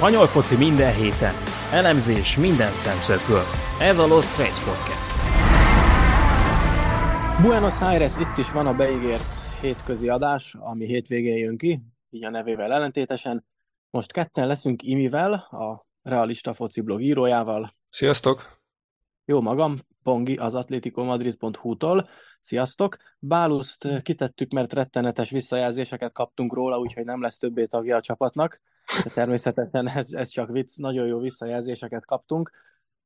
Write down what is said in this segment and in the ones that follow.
Spanyol foci minden héten, elemzés minden szemszögből. Ez a Lost Trace Podcast. Buenos Aires, itt is van a beígért hétközi adás, ami hétvégén jön ki, így a nevével ellentétesen. Most ketten leszünk Imivel, a Realista Foci blog írójával. Sziasztok! Jó magam, Pongi az atleticomadrid.hu-tól. Sziasztok! Báluszt kitettük, mert rettenetes visszajelzéseket kaptunk róla, úgyhogy nem lesz többé tagja a csapatnak. De természetesen ez, ez csak vicc, nagyon jó visszajelzéseket kaptunk,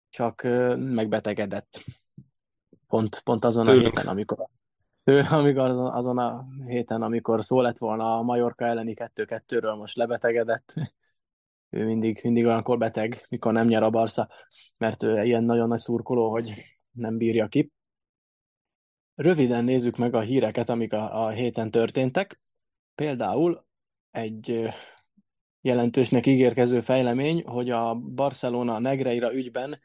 csak megbetegedett. Pont, pont azon Tőlünk. a héten, amikor ő, amikor azon, azon a héten, amikor szó lett volna a Majorka elleni 2-2-ről, most lebetegedett. Ő mindig, mindig olyankor beteg, mikor nem nyer a Barca, mert ő ilyen nagyon nagy szurkoló, hogy nem bírja ki. Röviden nézzük meg a híreket, amik a, a héten történtek. Például egy jelentősnek ígérkező fejlemény, hogy a Barcelona Negreira ügyben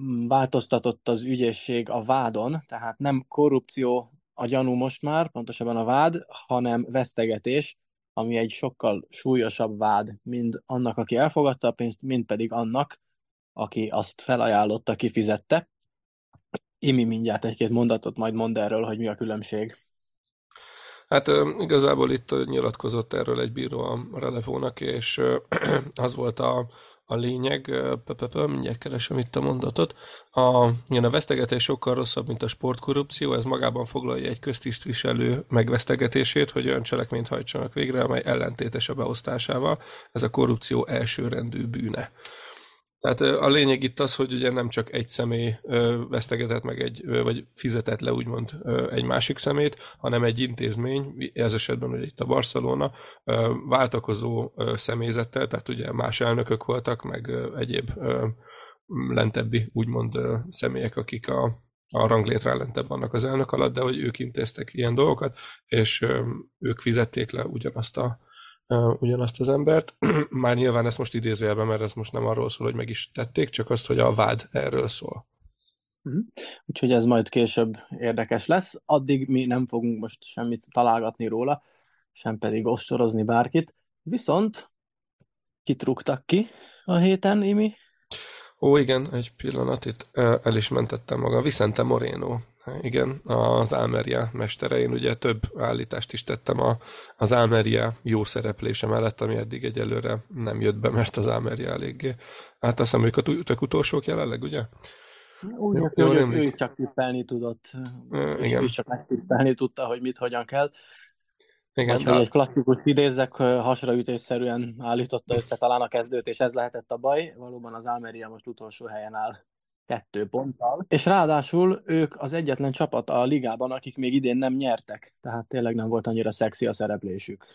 mm, változtatott az ügyészség a vádon, tehát nem korrupció a gyanú most már, pontosabban a vád, hanem vesztegetés, ami egy sokkal súlyosabb vád, mind annak, aki elfogadta a pénzt, mind pedig annak, aki azt felajánlotta, kifizette. Imi mindjárt egy-két mondatot majd mond erről, hogy mi a különbség. Hát igazából itt nyilatkozott erről egy bíró a Relevónak, és az volt a, a lényeg, mindjárt keresem itt a mondatot, a, igen, a vesztegetés sokkal rosszabb, mint a sportkorrupció, ez magában foglalja egy köztisztviselő megvesztegetését, hogy olyan cselekményt hajtsanak végre, amely ellentétes a beosztásával, ez a korrupció elsőrendű bűne. Tehát a lényeg itt az, hogy ugye nem csak egy személy vesztegetett meg egy, vagy fizetett le úgymond egy másik szemét, hanem egy intézmény, ez esetben ugye itt a Barcelona, váltakozó személyzettel, tehát ugye más elnökök voltak, meg egyéb lentebbi úgymond személyek, akik a, a ranglétrán lentebb vannak az elnök alatt, de hogy ők intéztek ilyen dolgokat, és ők fizették le ugyanazt a ugyanazt az embert. Már nyilván ezt most idézőjelben, mert ez most nem arról szól, hogy meg is tették, csak azt, hogy a vád erről szól. Uh-huh. Úgyhogy ez majd később érdekes lesz. Addig mi nem fogunk most semmit találgatni róla, sem pedig ostorozni bárkit. Viszont kitrugtak ki a héten, Imi? Ó, igen, egy pillanat, itt el is mentettem maga. Vicente Moreno, igen, az Almeria mestere. Én ugye több állítást is tettem a, az Almeria jó szereplése mellett, ami eddig egyelőre nem jött be, mert az Almeria eléggé. Hát azt hiszem, ők a tök utolsók jelenleg, ugye? Úgy, jó, ő, ő csak tippelni tudott. Igen. Ő csak megtippelni tudta, hogy mit, hogyan kell. Igen, Vagy, de... hogy egy klasszikus idézzek, hasraütésszerűen állította össze talán a kezdőt, és ez lehetett a baj. Valóban az Almeria most utolsó helyen áll kettő ponttal. És ráadásul ők az egyetlen csapat a ligában, akik még idén nem nyertek. Tehát tényleg nem volt annyira szexi a szereplésük.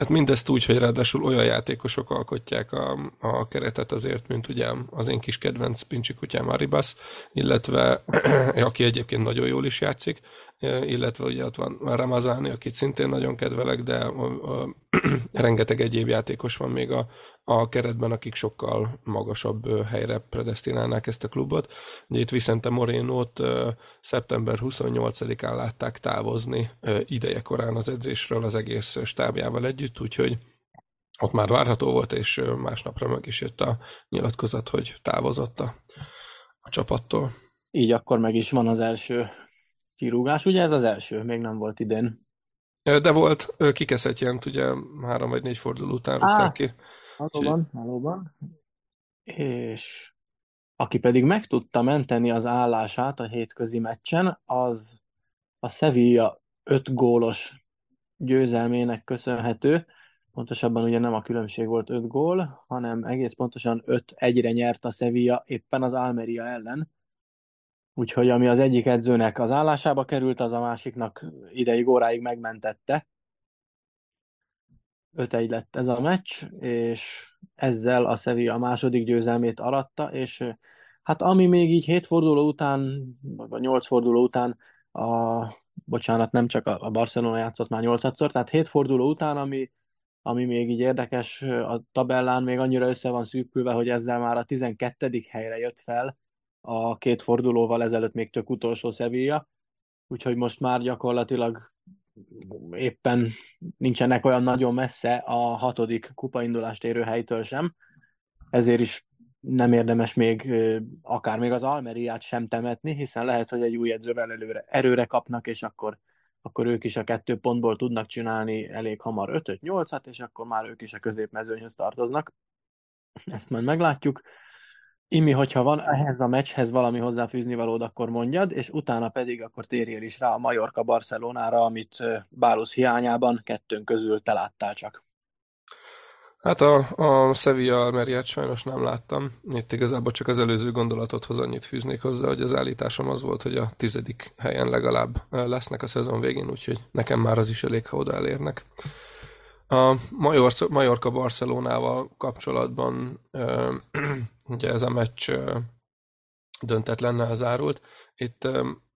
Hát mindezt úgy, hogy ráadásul olyan játékosok alkotják a, a keretet azért, mint ugye az én kis kedvenc pincsi kutyám Aribas, illetve aki egyébként nagyon jól is játszik, illetve ugye ott van Ramazáni, akit szintén nagyon kedvelek, de a, a, rengeteg egyéb játékos van még a, a keretben, akik sokkal magasabb helyre predestinálnák ezt a klubot. Ugye itt Vicente Moreno-t szeptember 28-án látták távozni ideje korán az edzésről az egész stábjával együtt, úgyhogy ott már várható volt, és másnapra meg is jött a nyilatkozat, hogy távozott a, a csapattól. Így akkor meg is van az első kirúgás. Ugye ez az első, még nem volt idén. De volt, kikeszett ugye három vagy négy forduló után rúgták ki. Valóban, valóban. És aki pedig meg tudta menteni az állását a hétközi meccsen, az a Sevilla öt gólos győzelmének köszönhető. Pontosabban ugye nem a különbség volt öt gól, hanem egész pontosan öt egyre nyert a Sevilla éppen az Almeria ellen. Úgyhogy ami az egyik edzőnek az állásába került, az a másiknak ideig óráig megmentette. 5-1 lett ez a meccs, és ezzel a Sevilla a második győzelmét aratta, és hát ami még így hét forduló után, vagy nyolc forduló után a, bocsánat, nem csak a Barcelona játszott már nyolcadszor, tehát hét forduló után, ami, ami még így érdekes, a tabellán még annyira össze van szűkülve, hogy ezzel már a 12. helyre jött fel, a két fordulóval ezelőtt még tök utolsó Sevilla, úgyhogy most már gyakorlatilag éppen nincsenek olyan nagyon messze a hatodik kupaindulást érő helytől sem, ezért is nem érdemes még akár még az Almeriát sem temetni, hiszen lehet, hogy egy új edzővel előre, erőre kapnak, és akkor, akkor ők is a kettő pontból tudnak csinálni elég hamar 5-8-at, és akkor már ők is a középmezőnyhöz tartoznak. Ezt majd meglátjuk. Imi, hogyha van ehhez a meccshez valami hozzáfűzni valód, akkor mondjad, és utána pedig akkor térjél is rá a Mallorca Barcelonára, amit Bálusz hiányában kettőn közül te láttál csak. Hát a, a Sevilla Almeriát sajnos nem láttam. Itt igazából csak az előző gondolatothoz annyit fűznék hozzá, hogy az állításom az volt, hogy a tizedik helyen legalább lesznek a szezon végén, úgyhogy nekem már az is elég, ha oda elérnek. A Majorca Barcelonával kapcsolatban ugye ez a meccs döntetlennel zárult. Itt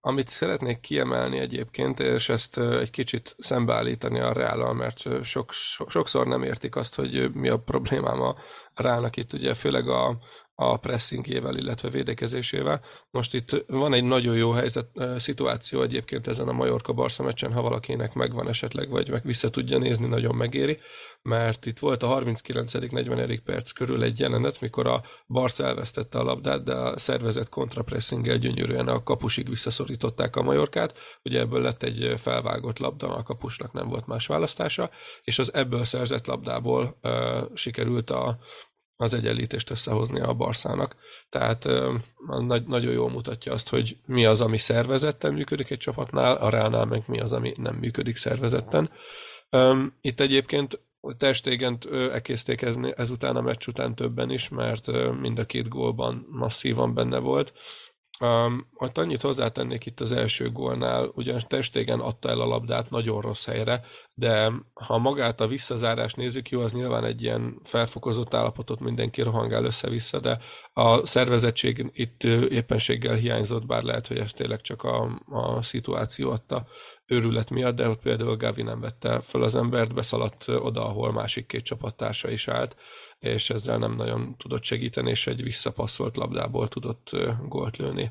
amit szeretnék kiemelni egyébként, és ezt egy kicsit szembeállítani a reállal, mert sok, sokszor nem értik azt, hogy mi a problémám a Reálnak itt, ugye főleg a, a pressingjével, illetve védekezésével. Most itt van egy nagyon jó helyzet, szituáció egyébként ezen a Majorka Barca meccsen, ha valakinek megvan esetleg, vagy meg vissza tudja nézni, nagyon megéri, mert itt volt a 39. 40. perc körül egy jelenet, mikor a Barca elvesztette a labdát, de a szervezet kontrapressinggel gyönyörűen a kapusig visszaszorították a Majorkát, ugye ebből lett egy felvágott labda, a kapusnak nem volt más választása, és az ebből szerzett labdából uh, sikerült a, az egyenlítést összehozni a Barszának. Tehát nagy, nagyon jól mutatja azt, hogy mi az, ami szervezetten működik egy csapatnál, a Reálnál meg mi az, ami nem működik szervezetten. Itt egyébként Testégen ekészték ezután a meccs után többen is, mert mind a két gólban masszívan benne volt. Um, ott annyit hozzátennék itt az első gólnál, ugyanis Testégen adta el a labdát nagyon rossz helyre, de ha magát a visszazárást nézzük, jó, az nyilván egy ilyen felfokozott állapotot mindenki rohangál össze-vissza, de a szervezettség itt éppenséggel hiányzott, bár lehet, hogy ez tényleg csak a, a szituáció adta őrület miatt, de ott például Gavi nem vette fel az embert, beszaladt oda, ahol másik két csapattársa is állt, és ezzel nem nagyon tudott segíteni, és egy visszapasszolt labdából tudott gólt lőni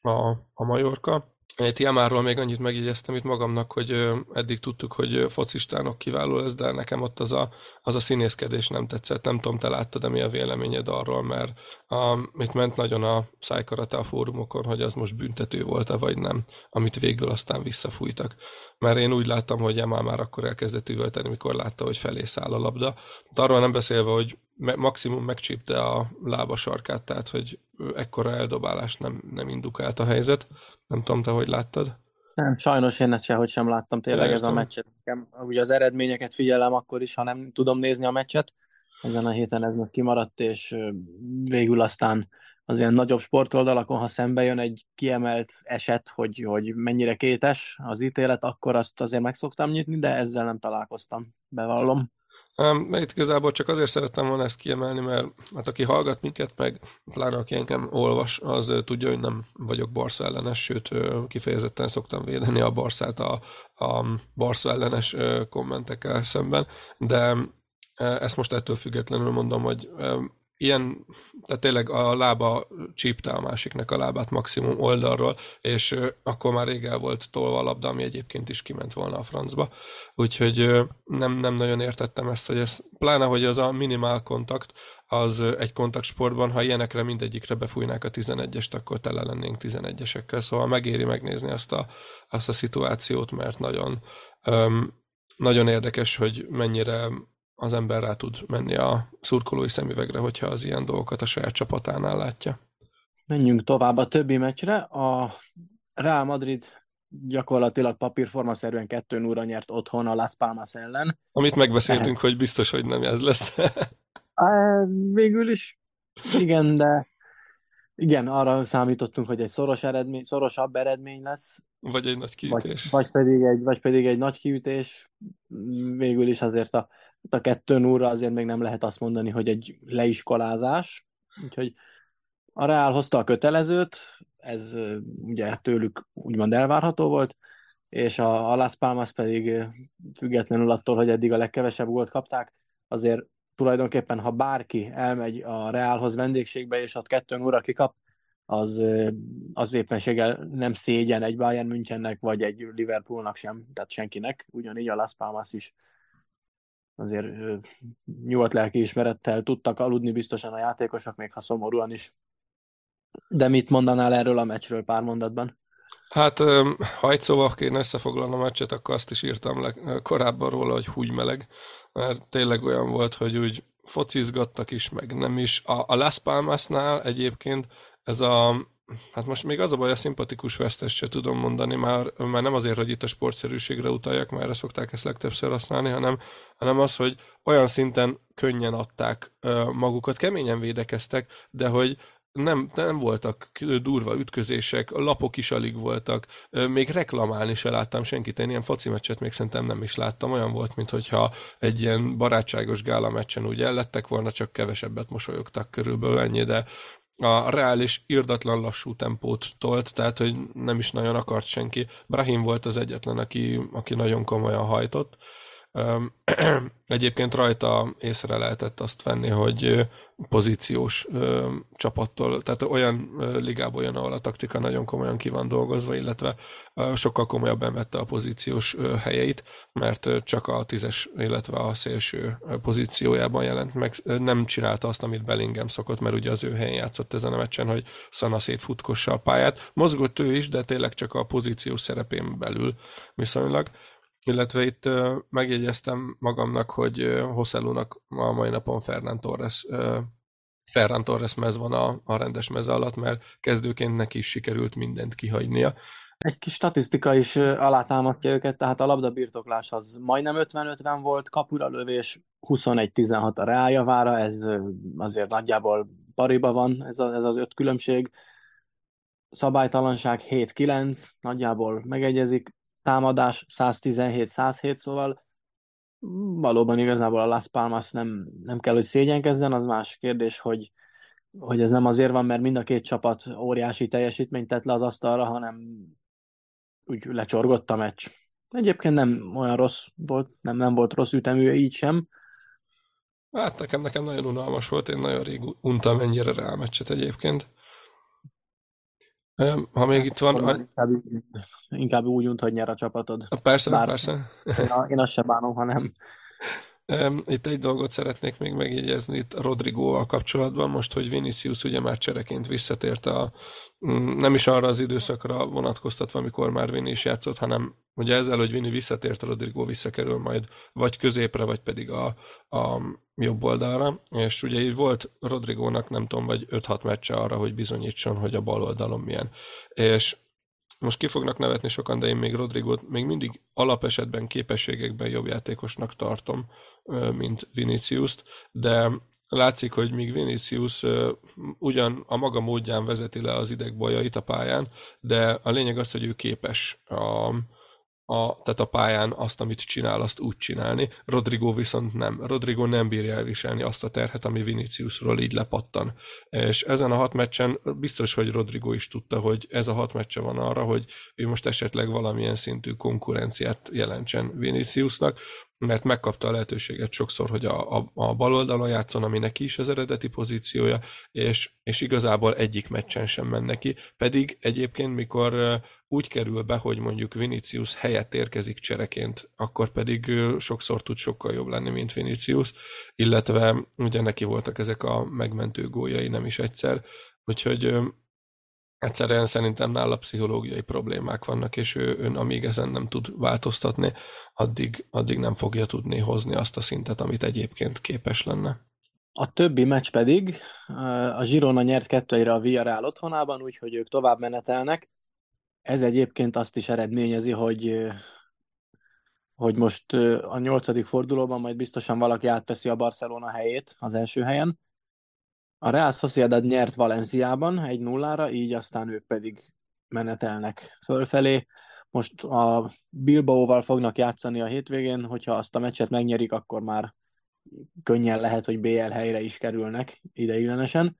a, a Majorka. Egy Jamáról még annyit megjegyeztem itt magamnak, hogy eddig tudtuk, hogy focistának kiváló lesz, de nekem ott az a, az a színészkedés nem tetszett. Nem tudom, te láttad, de mi a véleményed arról, mert a, itt ment nagyon a szájkarata a fórumokon, hogy az most büntető volt-e, vagy nem, amit végül aztán visszafújtak mert én úgy láttam, hogy Jamal már akkor elkezdett üvölteni, mikor látta, hogy felé száll a labda. De arról nem beszélve, hogy maximum megcsípte a lába sarkát, tehát hogy ekkora eldobálást nem, nem indukált a helyzet. Nem tudom, te hogy láttad? Nem, sajnos én ezt sehogy sem láttam tényleg Értem. ez a meccset. Ugye az eredményeket figyelem akkor is, ha nem tudom nézni a meccset. Ezen a héten ez most kimaradt, és végül aztán az ilyen nagyobb sportoldalakon, ha szembe jön egy kiemelt eset, hogy, hogy mennyire kétes az ítélet, akkor azt azért meg szoktam nyitni, de ezzel nem találkoztam, bevallom. Itt igazából csak azért szerettem volna ezt kiemelni, mert hát aki hallgat minket, meg pláne aki engem olvas, az tudja, hogy nem vagyok Barca ellenes, sőt kifejezetten szoktam védeni a Barszát a, a Barca ellenes kommentekkel szemben, de ezt most ettől függetlenül mondom, hogy ilyen, tehát tényleg a lába csípte a másiknak a lábát maximum oldalról, és akkor már rég el volt tolva a labda, ami egyébként is kiment volna a francba. Úgyhogy nem, nem nagyon értettem ezt, hogy ez, pláne, hogy az a minimál kontakt, az egy kontaktsportban, ha ilyenekre mindegyikre befújnák a 11-est, akkor tele lennénk 11-esekkel. Szóval megéri megnézni azt a, azt a szituációt, mert nagyon, um, nagyon érdekes, hogy mennyire az ember rá tud menni a szurkolói szemüvegre, hogyha az ilyen dolgokat a saját csapatánál látja. Menjünk tovább a többi meccsre. A Real Madrid gyakorlatilag papírformaszerűen 2 0 nyert otthon a Las Palmas ellen. Amit megbeszéltünk, hogy biztos, hogy nem ez lesz. Végül is igen, de igen, arra számítottunk, hogy egy szoros eredmény, szorosabb eredmény lesz. Vagy egy nagy kiütés. Vagy, vagy, pedig egy, vagy pedig egy nagy kiütés. Végül is azért a a kettő núra azért még nem lehet azt mondani, hogy egy leiskolázás. Úgyhogy a Real hozta a kötelezőt, ez ugye tőlük úgymond elvárható volt, és a, a Las Palmas pedig függetlenül attól, hogy eddig a legkevesebb gólt kapták, azért tulajdonképpen, ha bárki elmegy a Realhoz vendégségbe, és ott kettő óra kikap, az, az éppenséggel nem szégyen egy Bayern Münchennek, vagy egy Liverpoolnak sem, tehát senkinek. Ugyanígy a Las Palmas is azért nyugodt lelki ismerettel tudtak aludni biztosan a játékosok, még ha szomorúan is. De mit mondanál erről a meccsről pár mondatban? Hát, ha egy szóval kéne összefoglalni a meccset, akkor azt is írtam le korábban róla, hogy húgy meleg, mert tényleg olyan volt, hogy úgy focizgattak is, meg nem is. A, a Las Palmasnál egyébként ez a, hát most még az a baj, a szimpatikus vesztes se tudom mondani, már, már nem azért, hogy itt a sportszerűségre utaljak, mert erre szokták ezt legtöbbször használni, hanem, hanem az, hogy olyan szinten könnyen adták magukat, keményen védekeztek, de hogy nem, nem voltak durva ütközések, lapok is alig voltak, még reklamálni se láttam senkit, én ilyen foci meccset még szerintem nem is láttam, olyan volt, mintha egy ilyen barátságos gála meccsen úgy ellettek volna, csak kevesebbet mosolyogtak körülbelül ennyi, de a reális, irdatlan lassú tempót tolt, tehát hogy nem is nagyon akart senki. Brahim volt az egyetlen, aki, aki nagyon komolyan hajtott. Egyébként rajta észre lehetett azt venni, hogy pozíciós csapattól, tehát olyan ligából jön, ahol a taktika nagyon komolyan ki van dolgozva, illetve sokkal komolyabban vette a pozíciós helyeit, mert csak a tízes, illetve a szélső pozíciójában jelent meg. Nem csinálta azt, amit Bellingham szokott, mert ugye az ő helyen játszott ezen a meccsen, hogy Szana szétfutkossa a pályát. Mozgott ő is, de tényleg csak a pozíciós szerepén belül viszonylag. Illetve itt megjegyeztem magamnak, hogy Hosszellónak a mai napon Fernán Torres, Ferran Torres mez van a, a rendes meze alatt, mert kezdőként neki is sikerült mindent kihagynia. Egy kis statisztika is alátámadja őket, tehát a labdabirtoklás az majdnem 50-50 volt, kapura lövés 21-16 a reáljavára, ez azért nagyjából pariba van, ez, a, ez az öt különbség. Szabálytalanság 7-9, nagyjából megegyezik, támadás 117-107, szóval valóban igazából a Las Palmas nem, nem kell, hogy szégyenkezzen, az más kérdés, hogy, hogy ez nem azért van, mert mind a két csapat óriási teljesítményt tett le az asztalra, hanem úgy lecsorgott a meccs. Egyébként nem olyan rossz volt, nem, nem volt rossz ütemű így sem. Hát nekem, nekem nagyon unalmas volt, én nagyon rég untam ennyire rá a meccset egyébként. Ha még itt van... Inkább, inkább úgy unt, hogy nyer a csapatod. Persze, Bár persze. Én, én azt sem bánom, hanem itt egy dolgot szeretnék még megjegyezni itt Rodrigóval kapcsolatban, most, hogy Vinicius ugye már csereként visszatért a, mm, nem is arra az időszakra vonatkoztatva, amikor már Vini is játszott, hanem ugye ezzel, hogy Vini visszatért, Rodrigo visszakerül majd vagy középre, vagy pedig a, a jobb oldalra, és ugye így volt Rodrigónak nem tudom, vagy 5-6 meccse arra, hogy bizonyítson, hogy a bal oldalon milyen. És most ki fognak nevetni sokan, de én még Rodrigot még mindig alapesetben képességekben jobb játékosnak tartom, mint Vinicius-t, de látszik, hogy míg Vinicius ugyan a maga módján vezeti le az idegbajait a pályán, de a lényeg az, hogy ő képes a, a, tehát a pályán azt, amit csinál, azt úgy csinálni. Rodrigo viszont nem. Rodrigo nem bírja elviselni azt a terhet, ami Viniciusról így lepattan. És ezen a hat meccsen biztos, hogy Rodrigo is tudta, hogy ez a hat meccse van arra, hogy ő most esetleg valamilyen szintű konkurenciát jelentsen Viniciusnak, mert megkapta a lehetőséget sokszor, hogy a, a, a bal oldalon játszon, ami neki is az eredeti pozíciója, és, és igazából egyik meccsen sem menne ki. Pedig egyébként, mikor úgy kerül be, hogy mondjuk Vinicius helyett érkezik csereként, akkor pedig sokszor tud sokkal jobb lenni, mint Vinicius, illetve ugye neki voltak ezek a megmentő góljai nem is egyszer, úgyhogy egyszerűen szerintem nála pszichológiai problémák vannak, és ő, ő amíg ezen nem tud változtatni, addig, addig nem fogja tudni hozni azt a szintet, amit egyébként képes lenne. A többi meccs pedig, a Girona nyert kettőre a Villarreal otthonában, úgyhogy ők tovább menetelnek. Ez egyébként azt is eredményezi, hogy hogy most a nyolcadik fordulóban majd biztosan valaki átteszi a Barcelona helyét az első helyen. A Real Sociedad nyert Valenciában egy nullára, így aztán ők pedig menetelnek fölfelé. Most a Bilbaóval fognak játszani a hétvégén, hogyha azt a meccset megnyerik, akkor már könnyen lehet, hogy BL helyre is kerülnek ideiglenesen.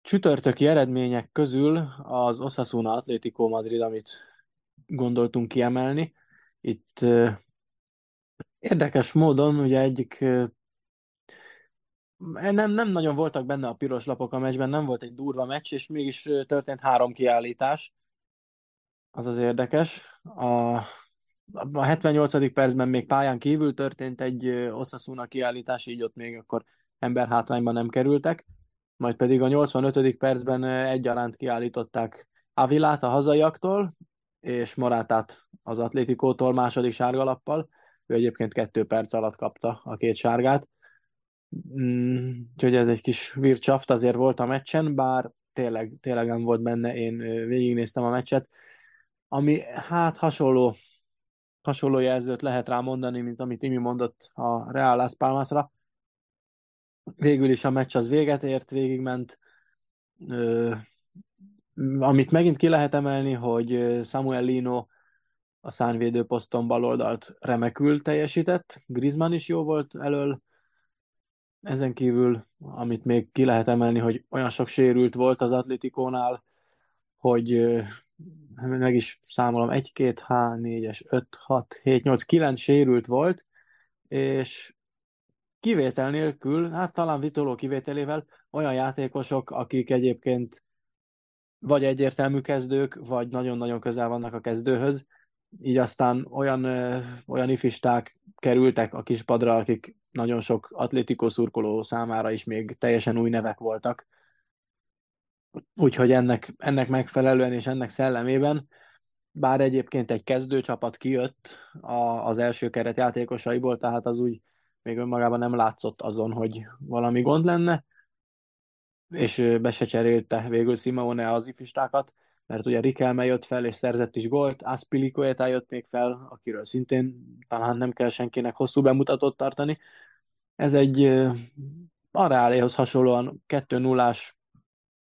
Csütörtöki eredmények közül az Osasuna Atlético Madrid, amit gondoltunk kiemelni. Itt érdekes módon ugye egyik nem, nem nagyon voltak benne a piros lapok a meccsben, nem volt egy durva meccs, és mégis történt három kiállítás. Az az érdekes. A, a 78. percben még pályán kívül történt egy Osasuna kiállítás, így ott még akkor emberhátrányban nem kerültek. Majd pedig a 85. percben egyaránt kiállították Avilát a hazaiaktól, és Morátát az Atlétikótól második sárgalappal. Ő egyébként kettő perc alatt kapta a két sárgát. Mm, úgyhogy ez egy kis vircsaft azért volt a meccsen, bár tényleg, tényleg nem volt benne, én végignéztem a meccset. Ami hát hasonló, hasonló jelzőt lehet rá mondani, mint amit Imi mondott a Real Las Palmasra. Végül is a meccs az véget ért, végigment. Amit megint ki lehet emelni, hogy Samuel Lino a szánvédő poszton baloldalt remekül teljesített, Griezmann is jó volt elől, ezen kívül, amit még ki lehet emelni, hogy olyan sok sérült volt az Atlétikónál, hogy meg is számolom, 1, 2, H, 4-es, 5, 6, 7, 8, 9 sérült volt, és kivétel nélkül, hát talán Vitoló kivételével olyan játékosok, akik egyébként vagy egyértelmű kezdők, vagy nagyon-nagyon közel vannak a kezdőhöz, így aztán olyan, olyan ifisták kerültek a kispadra, akik nagyon sok atlétikó szurkoló számára is még teljesen új nevek voltak. Úgyhogy ennek, ennek megfelelően és ennek szellemében, bár egyébként egy kezdőcsapat kijött a, az első keret játékosaiból, tehát az úgy még önmagában nem látszott azon, hogy valami gond lenne, és be se cserélte végül Simone az ifistákat, mert ugye Rikelme jött fel, és szerzett is gólt, Aspilicueta jött még fel, akiről szintén talán nem kell senkinek hosszú bemutatót tartani. Ez egy a Reáléhoz hasonlóan 2 0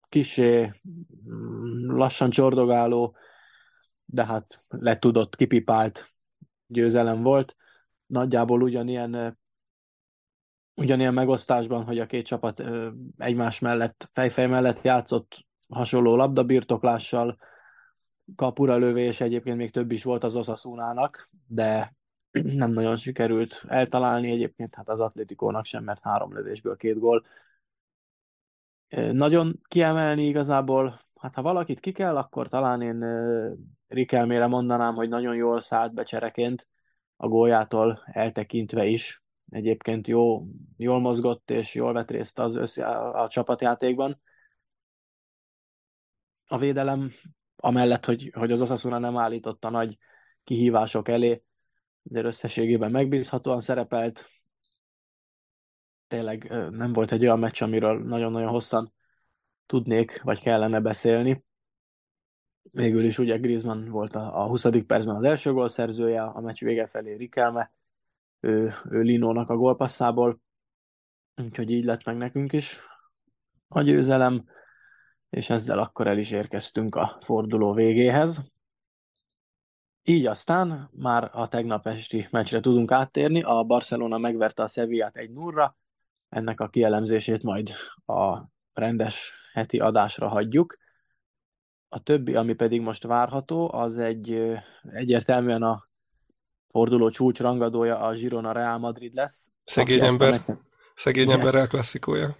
kisé mm, lassan csordogáló, de hát letudott, kipipált győzelem volt. Nagyjából ugyanilyen ugyanilyen megosztásban, hogy a két csapat egymás mellett, fejfej mellett játszott hasonló labdabirtoklással, kapura lövés, egyébként még több is volt az Osasunának, de nem nagyon sikerült eltalálni egyébként, hát az Atlétikónak sem, mert három lövésből két gól. Nagyon kiemelni igazából, hát ha valakit ki kell, akkor talán én Rikelmére mondanám, hogy nagyon jól szállt be csereként a góljától eltekintve is. Egyébként jó, jól mozgott és jól vett részt az össze, a, a csapatjátékban a védelem, amellett, hogy, hogy az Osasuna nem állította nagy kihívások elé, azért összességében megbízhatóan szerepelt. Tényleg nem volt egy olyan meccs, amiről nagyon-nagyon hosszan tudnék, vagy kellene beszélni. Végül is ugye Griezmann volt a, a 20. percben az első gól szerzője, a meccs vége felé Rikelme, ő, ő Linónak a gólpasszából, úgyhogy így lett meg nekünk is a győzelem és ezzel akkor el is érkeztünk a forduló végéhez. Így aztán már a tegnap esti meccsre tudunk áttérni. A Barcelona megverte a Sevillát egy 0 ennek a kielemzését majd a rendes heti adásra hagyjuk. A többi, ami pedig most várható, az egy egyértelműen a forduló csúcs rangadója a Girona Real Madrid lesz. Szegény ember, szegény ember klasszikója.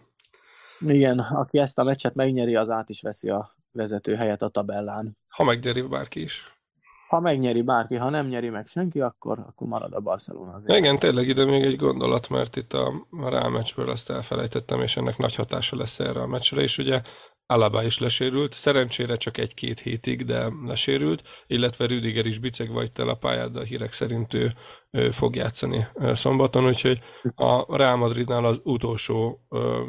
Igen, aki ezt a meccset megnyeri, az át is veszi a vezető helyet a tabellán. Ha megnyeri bárki is. Ha megnyeri bárki, ha nem nyeri meg senki, akkor, akkor marad a Barcelona. Azért. Igen, tényleg ide még egy gondolat, mert itt a, a Real meccsből azt elfelejtettem, és ennek nagy hatása lesz erre a meccsre, és ugye Alaba is lesérült, szerencsére csak egy-két hétig, de lesérült, illetve Rüdiger is biceg vagy a pályát, de a hírek szerint ő, ő fog játszani szombaton, úgyhogy a Real Madridnál az utolsó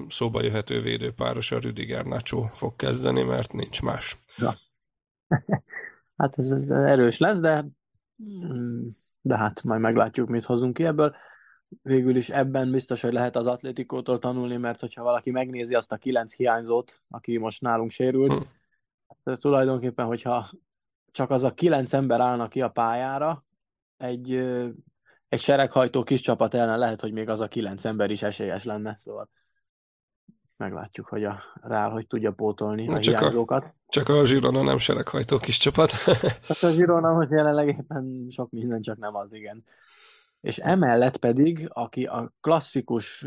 szóba jöhető védőpáros a Rüdiger Nacho fog kezdeni, mert nincs más. Ja. hát ez, ez erős lesz, de de hát majd meglátjuk, mit hozunk ki ebből végül is ebben biztos, hogy lehet az Atlétikótól tanulni, mert hogyha valaki megnézi azt a kilenc hiányzót, aki most nálunk sérült, hmm. hát tulajdonképpen, hogyha csak az a kilenc ember állna ki a pályára, egy, egy sereghajtó kis csapat ellen lehet, hogy még az a kilenc ember is esélyes lenne, szóval meglátjuk, hogy a Real hogy tudja pótolni Na, a csak hiányzókat. A, csak a Girona nem sereghajtó kis csapat. hát a Girona most jelenleg éppen sok minden, csak nem az, igen és emellett pedig, aki a klasszikus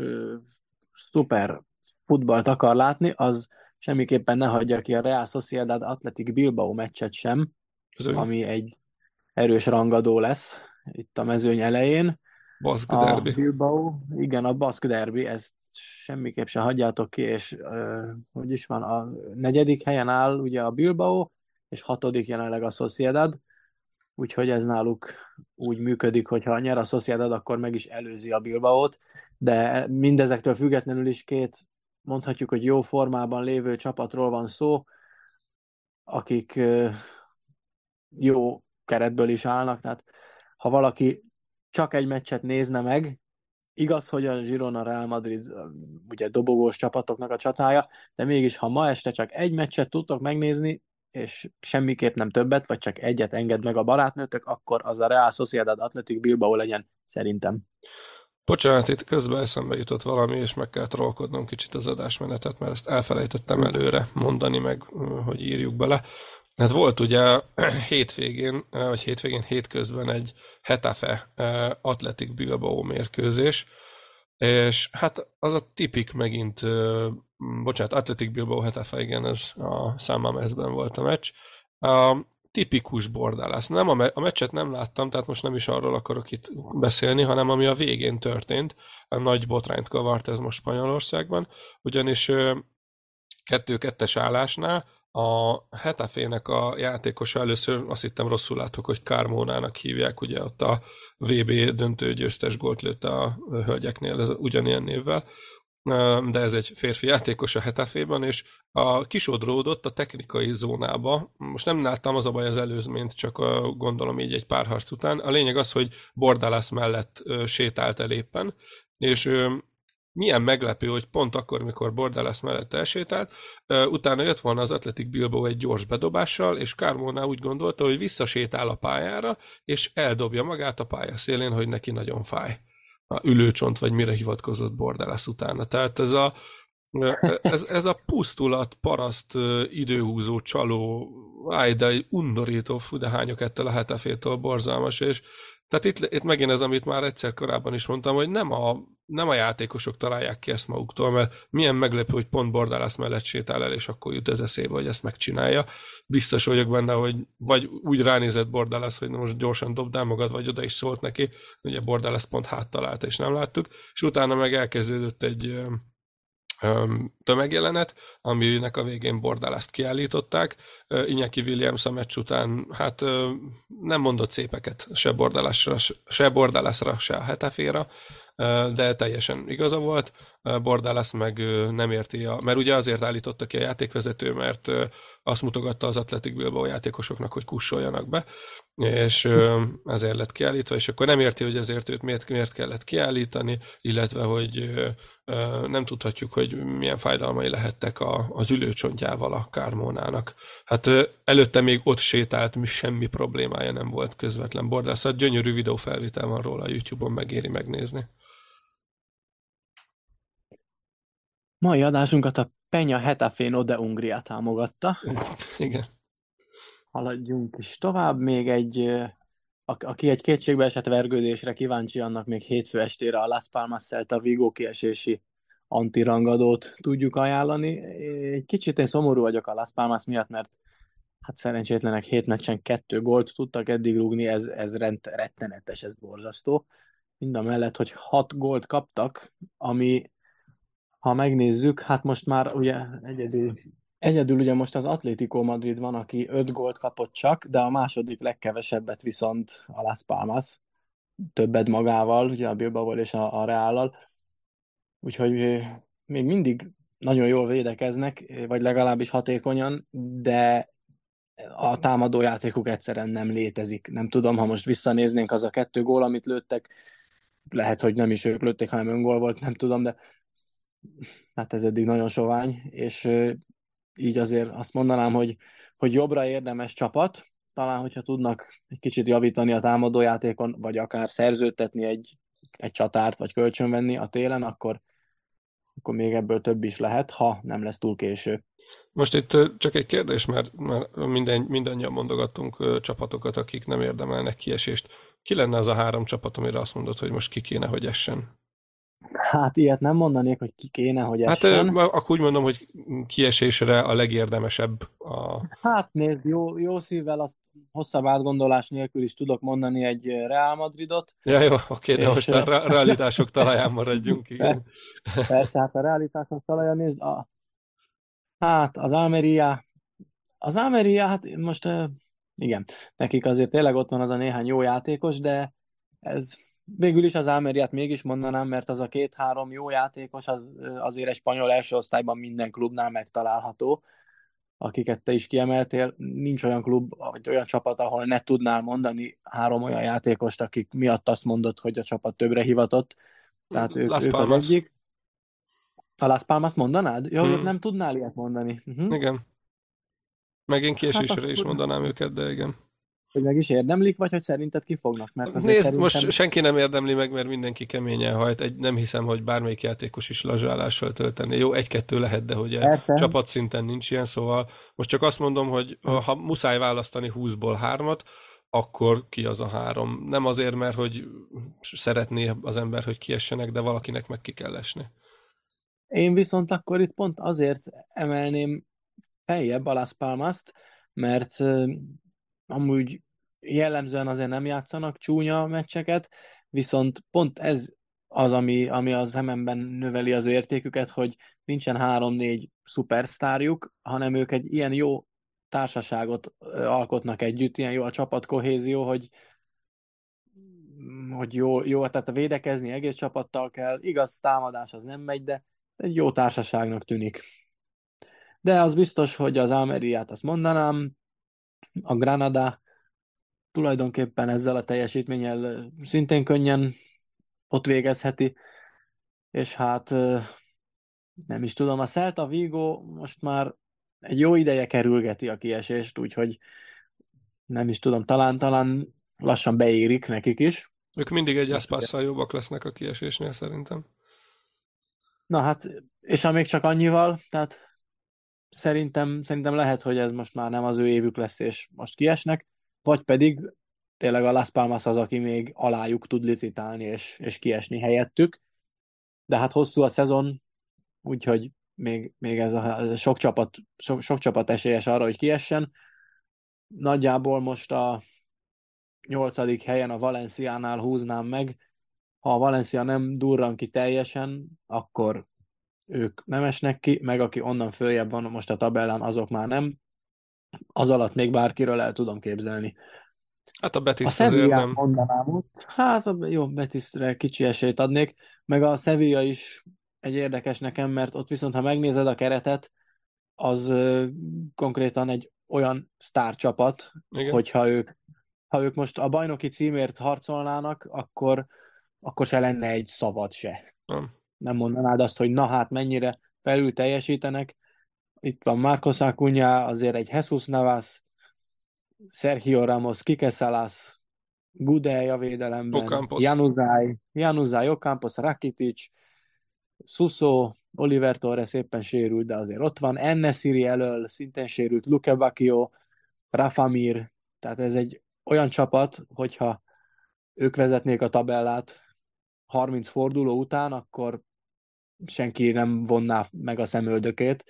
szuper futballt akar látni, az semmiképpen ne hagyja ki a Real Sociedad Athletic Bilbao meccset sem, Bizony. ami egy erős rangadó lesz itt a mezőny elején. Baszk A derbi. Bilbao, igen, a Baszk derbi, ezt semmiképp se hagyjátok ki, és uh, hogy is van, a negyedik helyen áll ugye a Bilbao, és hatodik jelenleg a Sociedad, úgyhogy ez náluk úgy működik, hogy ha nyer a Sociedad, akkor meg is előzi a Bilbaót, de mindezektől függetlenül is két, mondhatjuk, hogy jó formában lévő csapatról van szó, akik jó keretből is állnak, tehát ha valaki csak egy meccset nézne meg, igaz, hogy a Girona Real Madrid ugye dobogós csapatoknak a csatája, de mégis, ha ma este csak egy meccset tudtok megnézni, és semmiképp nem többet, vagy csak egyet enged meg a barátnőtök, akkor az a Real Sociedad Athletic Bilbao legyen, szerintem. Bocsánat, itt közben eszembe jutott valami, és meg kell trollkodnom kicsit az adásmenetet, mert ezt elfelejtettem előre mondani, meg hogy írjuk bele. Hát volt ugye hétvégén, vagy hétvégén, hétközben egy Hetafe Atletik Bilbao mérkőzés, és hát az a tipik megint, bocsánat, Atletik Bilbao Hetafe, igen, ez a Számamezben volt a meccs. A tipikus bordálász. Nem a, me- a meccset nem láttam, tehát most nem is arról akarok itt beszélni, hanem ami a végén történt. A nagy botrányt kavart ez most Spanyolországban, ugyanis kettő-kettes állásnál a Hetafének a játékosa először azt hittem rosszul látok, hogy Kármónának hívják, ugye ott a VB döntő győztes gólt lőtt a hölgyeknél, ez ugyanilyen névvel, de ez egy férfi játékos a Hetafében, és a kisodródott a technikai zónába. Most nem láttam az a baj az előzményt, csak gondolom így egy pár harc után. A lényeg az, hogy Bordalász mellett sétált el éppen, és milyen meglepő, hogy pont akkor, mikor Bordalász mellett elsétált, utána jött volna az Atletik Bilbao egy gyors bedobással, és Kármóná úgy gondolta, hogy visszasétál a pályára, és eldobja magát a pálya szélén, hogy neki nagyon fáj. A ülőcsont, vagy mire hivatkozott Bordalász utána. Tehát ez a, ez, ez a pusztulat, paraszt, időhúzó, csaló, áj, de egy undorító, fú, de hányok ettől a hetefétől borzalmas, és tehát itt, itt megint ez, amit már egyszer korábban is mondtam, hogy nem a, nem a játékosok találják ki ezt maguktól, mert milyen meglepő, hogy pont Bordalász mellett sétál el, és akkor jut ez eszébe, hogy ezt megcsinálja. Biztos vagyok benne, hogy vagy úgy ránézett Bordalász, hogy na most gyorsan dobd magad, vagy oda is szólt neki, ugye Bordalász pont háttalálta, és nem láttuk, és utána meg elkezdődött egy tömegjelenet, aminek a végén Bordalászt kiállították. Inyaki Williams a meccs után hát nem mondott szépeket se Bordalásra, se, Bordalásra, se a Hetaféra, de teljesen igaza volt. Bordalász meg nem érti, a, mert ugye azért állította ki a játékvezető, mert azt mutogatta az Atletik Bilbao játékosoknak, hogy kussoljanak be, és ezért lett kiállítva, és akkor nem érti, hogy ezért őt miért, miért kellett kiállítani, illetve, hogy nem tudhatjuk, hogy milyen fájdalmai lehettek a, az ülőcsontjával a Kármónának. Hát előtte még ott sétált, semmi problémája nem volt közvetlen bordászat. Gyönyörű videófelvétel van róla a YouTube-on, megéri megnézni. Mai adásunkat a Penya Hetafén Ode Ungria támogatta. Igen. Haladjunk is tovább. Még egy, aki egy kétségbe esett vergődésre kíváncsi, annak még hétfő estére a Las Palmas Celta Vigo kiesési antirangadót tudjuk ajánlani. Egy kicsit én szomorú vagyok a Las Palmas miatt, mert hát szerencsétlenek hét meccsen kettő gólt tudtak eddig rúgni, ez, ez rend, rettenetes, ez borzasztó. Mind a mellett, hogy hat gólt kaptak, ami ha megnézzük, hát most már ugye egyedül, egyedül ugye most az Atlético Madrid van, aki öt gólt kapott csak, de a második legkevesebbet viszont a Las Palmas, többet magával, ugye a Bilbao és a, a Reállal. Úgyhogy még mindig nagyon jól védekeznek, vagy legalábbis hatékonyan, de a támadó játékuk egyszerűen nem létezik. Nem tudom, ha most visszanéznénk az a kettő gól, amit lőttek, lehet, hogy nem is ők lőtték, hanem öngól volt, nem tudom, de hát ez eddig nagyon sovány, és így azért azt mondanám, hogy, hogy jobbra érdemes csapat, talán, hogyha tudnak egy kicsit javítani a támadójátékon, vagy akár szerződtetni egy, egy csatárt, vagy kölcsönvenni a télen, akkor, akkor még ebből több is lehet, ha nem lesz túl késő. Most itt csak egy kérdés, mert, mert minden, mindannyian mondogattunk csapatokat, akik nem érdemelnek kiesést. Ki lenne az a három csapat, amire azt mondod, hogy most ki kéne, hogy essen? Hát ilyet nem mondanék, hogy ki kéne, hogy Hát essen. akkor úgy mondom, hogy kiesésre a legérdemesebb a... Hát nézd, jó, jó szívvel azt hosszabb átgondolás nélkül is tudok mondani egy Real Madridot. Ja, jó, oké, de most a re- realitások talaján maradjunk, igen. Persze, hát a realitások talaja nézd, a, hát az Almeria, az Almeria, hát most igen, nekik azért tényleg ott van az a néhány jó játékos, de ez végül is az Almeriát mégis mondanám, mert az a két-három jó játékos az azért egy spanyol első osztályban minden klubnál megtalálható, akiket te is kiemeltél. Nincs olyan klub, vagy olyan csapat, ahol ne tudnál mondani három olyan játékost, akik miatt azt mondod, hogy a csapat többre hivatott. Tehát ők, Las ők az egyik. A Las Palmas mondanád? Jó, Hmm. nem tudnál ilyet mondani. Uh-huh. Igen. Meg én kiesésre Hát is mondanám őket, de igen. Hogy meg is érdemlik, vagy hogy szerinted ki fognak? Mert Nézd, szerintem... most senki nem érdemli meg, mert mindenki keményen hajt. Egy, nem hiszem, hogy bármelyik játékos is lazsálással tölteni. Jó, egy-kettő lehet, de hogy Persze. csapatszinten nincs ilyen, szóval most csak azt mondom, hogy ha muszáj választani 20-ból hármat, akkor ki az a három. Nem azért, mert hogy szeretné az ember, hogy kiessenek, de valakinek meg ki kell esni. Én viszont akkor itt pont azért emelném feljebb a Las Palmas-t, mert amúgy jellemzően azért nem játszanak csúnya meccseket, viszont pont ez az, ami, ami az MM-ben növeli az értéküket, hogy nincsen három-négy szupersztárjuk, hanem ők egy ilyen jó társaságot alkotnak együtt, ilyen jó a csapatkohézió, hogy hogy jó, jó, tehát a védekezni egész csapattal kell, igaz, támadás az nem megy, de egy jó társaságnak tűnik. De az biztos, hogy az Almeriát azt mondanám, a Granada tulajdonképpen ezzel a teljesítménnyel szintén könnyen ott végezheti, és hát nem is tudom, a Celta Vigo most már egy jó ideje kerülgeti a kiesést, úgyhogy nem is tudom, talán, talán lassan beérik nekik is. Ők mindig egy eszpásszal jobbak lesznek a kiesésnél szerintem. Na hát, és ha még csak annyival, tehát szerintem, szerintem lehet, hogy ez most már nem az ő évük lesz, és most kiesnek, vagy pedig tényleg a Las Palmas az, aki még alájuk tud licitálni, és, és kiesni helyettük. De hát hosszú a szezon, úgyhogy még, még ez a sok csapat, sok, sok csapat esélyes arra, hogy kiessen. Nagyjából most a nyolcadik helyen a Valenciánál húznám meg. Ha a Valencia nem durran ki teljesen, akkor ők nem esnek ki, meg aki onnan följebb van most a tabellán, azok már nem. Az alatt még bárkiről el tudom képzelni. Hát a A Betis azért Sevilla nem. mondanám ott. Hát a- jó, Betisre kicsi esélyt adnék, meg a Sevilla is egy érdekes nekem, mert ott viszont, ha megnézed a keretet, az ö, konkrétan egy olyan sztárcsapat, Igen. hogyha ők, ha ők most a bajnoki címért harcolnának, akkor, akkor se lenne egy szavad se. Nem. Nem mondanád azt, hogy na hát mennyire felül teljesítenek. Itt van Marcos Acuna, azért egy Jesus Navas, Sergio Ramos, Kike Salas, Gudej a védelemben, Ocampos. Januzaj, Januzaj, Ocampos, Rakitic, Suso, Oliver Torres éppen sérült, de azért ott van, Ennesiri elől szintén sérült, Luke Bacchio, Rafa Mir, tehát ez egy olyan csapat, hogyha ők vezetnék a tabellát 30 forduló után, akkor senki nem vonná meg a szemöldökét.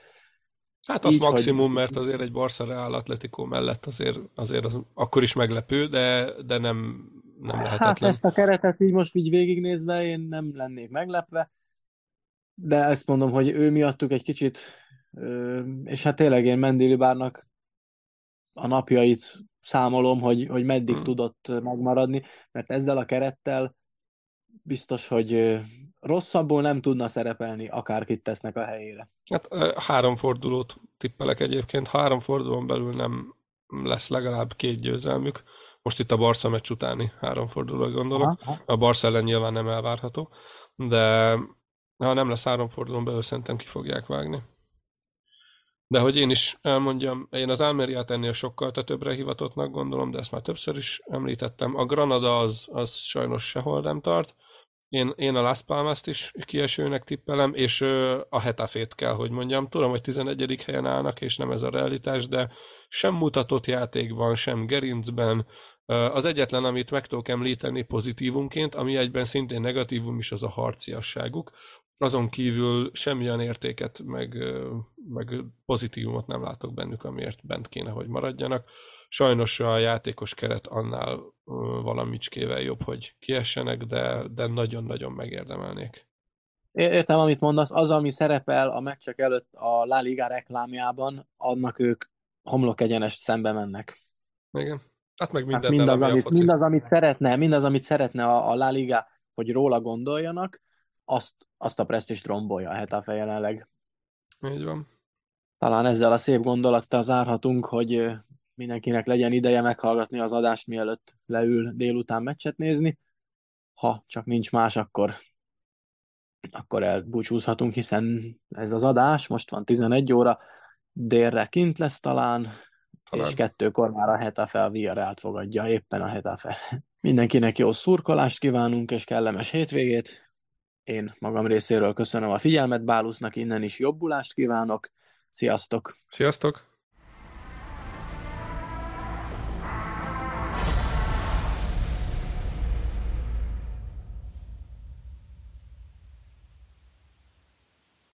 Hát az Így, hogy- maximum, mert azért egy Barca Real Atletico mellett azért, azért az akkor is meglepő, de, de nem, nem Hát lehetetlen. ezt a keretet így most így végignézve én nem lennék meglepve, de ezt mondom, hogy ő miattuk egy kicsit, és hát tényleg én Mendilibárnak a napjait számolom, hogy, hogy meddig Hmm. tudott megmaradni, mert ezzel a kerettel biztos, hogy rosszabbul nem tudna szerepelni, akárkit tesznek a helyére. Hát három fordulót tippelek egyébként. Három fordulón belül nem lesz legalább két győzelmük. Most itt a Barca meccs utáni három fordulóra gondolok. Aha. A Barca ellen nyilván nem elvárható, de ha nem lesz három fordulón belül, szerintem ki fogják vágni. De hogy én is elmondjam, én az Almeriát ennél sokkal többre hivatottnak gondolom, de ezt már többször is említettem. A Granada az, az sajnos sehol nem tart, Én, én a Las Palmas-t is kiesőnek tippelem, és a Hetafét kell, hogy mondjam. Tudom, hogy 11. helyen állnak, és nem ez a realitás, de sem mutatott játékban, sem gerincben. Az egyetlen, amit meg tudok említeni pozitívunként, ami egyben szintén negatívum is, az a harciasságuk. Azon kívül semmilyen értéket, meg, meg pozitívumot nem látok bennük, amiért bent kéne, hogy maradjanak. Sajnos a játékos keret annál valamicskével jobb, hogy kiessenek, de, de nagyon-nagyon megérdemelnék. Értem, amit mondasz. Az, ami szerepel a meccsek előtt a La Liga reklámjában, annak ők homlok egyenest szembe mennek. Igen. Hát meg minden hát mindaz, amit, mindaz, amit szeretne, mindaz, amit szeretne a, a La Liga, hogy róla gondoljanak, azt, azt a presztist rombolja a Hetafe jelenleg. Így van. Talán ezzel a szép gondolattal zárhatunk, hogy mindenkinek legyen ideje meghallgatni az adást, mielőtt leül délután meccset nézni. Ha csak nincs más, akkor, akkor elbúcsúzhatunk, hiszen ez az adás most van 11 óra, délre kint lesz talán, talán. és kettőkor már a Hetafe a Villarreal fogadja, éppen a Hetafe. Mindenkinek jó szurkolást kívánunk, és kellemes hétvégét. Én magam részéről köszönöm a figyelmet, Bálusznak innen is jobbulást kívánok. Sziasztok! Sziasztok!